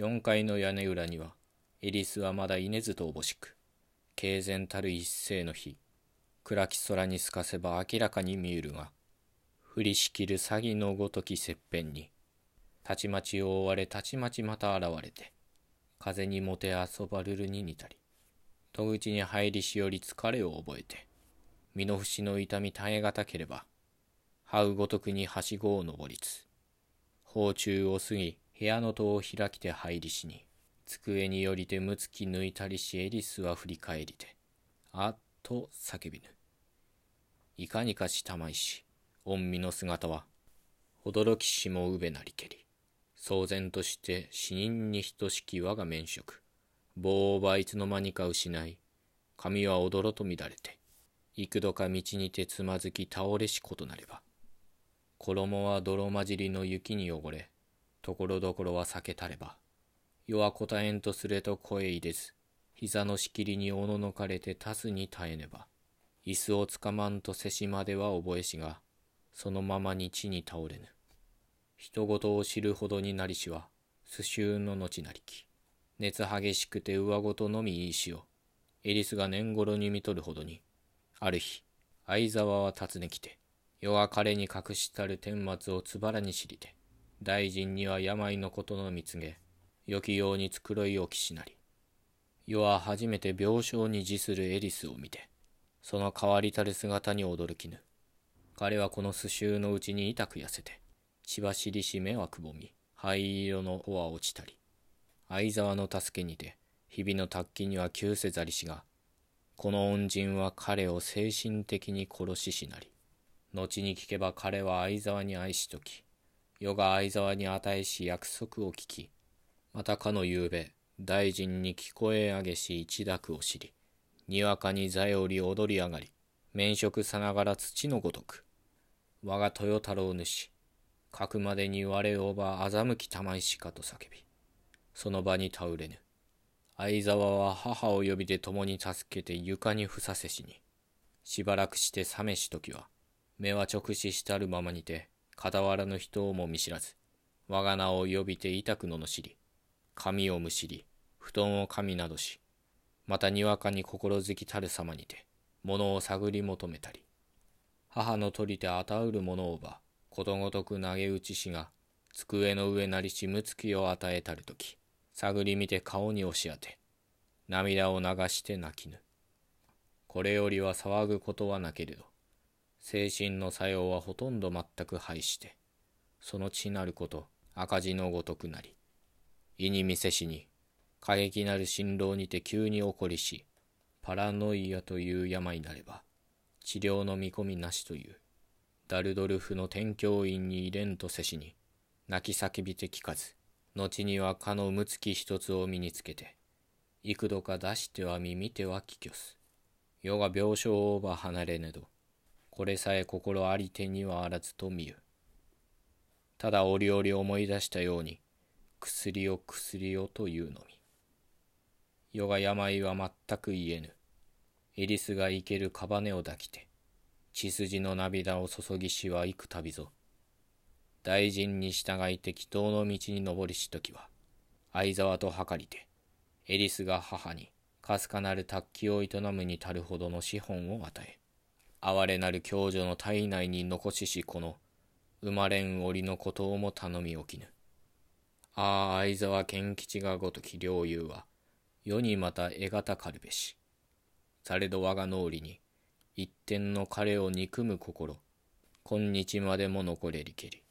四階の屋根裏には、エリスはまだ稲ずとおぼしく、軽然たる一世の日、暗き空に透かせば明らかに見えるが、降りしきる詐欺のごとき切片に、たちまち覆われたちまちまた現れて、風にもて遊ばるるに似たり、戸口に入りしより疲れを覚えて、身の節の痛み耐えがたければ、這うごとくにはしごを登りつ、包中を過ぎ部屋の戸を開きて入りしに、机によりてむつき抜いたりしエリスは振り返りて、あっと叫びぬ。いかにかしたまいし、御身の姿は、驚きしもうべなりけり。騒然として死人に等しき我が面色。棒をばいつの間にか失い、髪はおどろと乱れて、幾度か道にてつまずき倒れしことなれば、衣は泥混じりの雪に汚れ、ところどころは避けたれば、夜は答えんとすれと声入れず、膝のしきりにおののかれてたすに耐えねば、椅子をつかまんとせしまでは覚えしが、そのままに地に倒れぬ。人事を知るほどになりしは、蘇州の後なりき。熱激しくて上ごとのみいいしを、エリスが年頃に見とるほどに、ある日、相沢は訪ねきて、世は彼に隠したる天末をつばらに知りて、大臣には病のことの見告げ、良きように繕い置きしなり。世は初めて病床に自するエリスを見て、その変わりたる姿に驚きぬ。彼はこの蘇州のうちに痛く痩せて、血走りし目はくぼみ、灰色の尾は落ちたり、相沢の助けにて、日々の卓起には急せざりしが、この恩人は彼を精神的に殺ししなり、後に聞けば彼は相沢に愛しとき、世が相沢に値し約束を聞き、またかの夕べ、大臣に聞こえ上げし一諾を知り、にわかに座より踊り上がり、免職さながら土のごとく、我が豊太郎主、かくまでに我をば欺きたまいしかと叫び、その場に倒れぬ。相沢は母を呼びで共に助けて床にふさせしに、しばらくして冷めし時は、目は直視したるままにて、傍らの人をも見知らず、我が名を呼びて痛く罵り、髪をむしり、布団を噛みなどし、またにわかに心づきたる様にて、物を探り求めたり、母の取りてあたうる者をば、ことごとく投げ打ちしが、机の上なりしむつきを与えたるとき、探り見て顔に押し当て、涙を流して泣きぬ。これよりは騒ぐことはなけれど、精神の作用はほとんど全く廃して、その血なること赤字のごとくなり、意に見せしに、過激なる辛労にて急に起こりし、パラノイアという病なれば、治療の見込みなしという、ダルドルフの天教院に入れんとせしに、泣き叫びて聞かず、後にはかのむつき一つを身につけて、幾度か出しては耳ては聞きょす。世が病床をば離れねど、これさえ心あり手にはあらずと見ゆ。ただ折々思い出したように、薬を薬をというのみ。世が病は全く言えぬ。エリスが生けるカバネを抱きて、血筋の涙を注ぎしは幾度ぞ。大臣に従いて祈祷の道に登りしときは、相沢と計りて、エリスが母に、かすかなる卓球を営むに足るほどの資本を与え、哀れなる教女の体内に残ししこの、生まれん折のことをも頼み置きぬ。ああ、相沢賢吉がごとき領有は、世にまた得難かるべし。されど我が脳裏に、一点の彼を憎む心、今日までも残れりけり。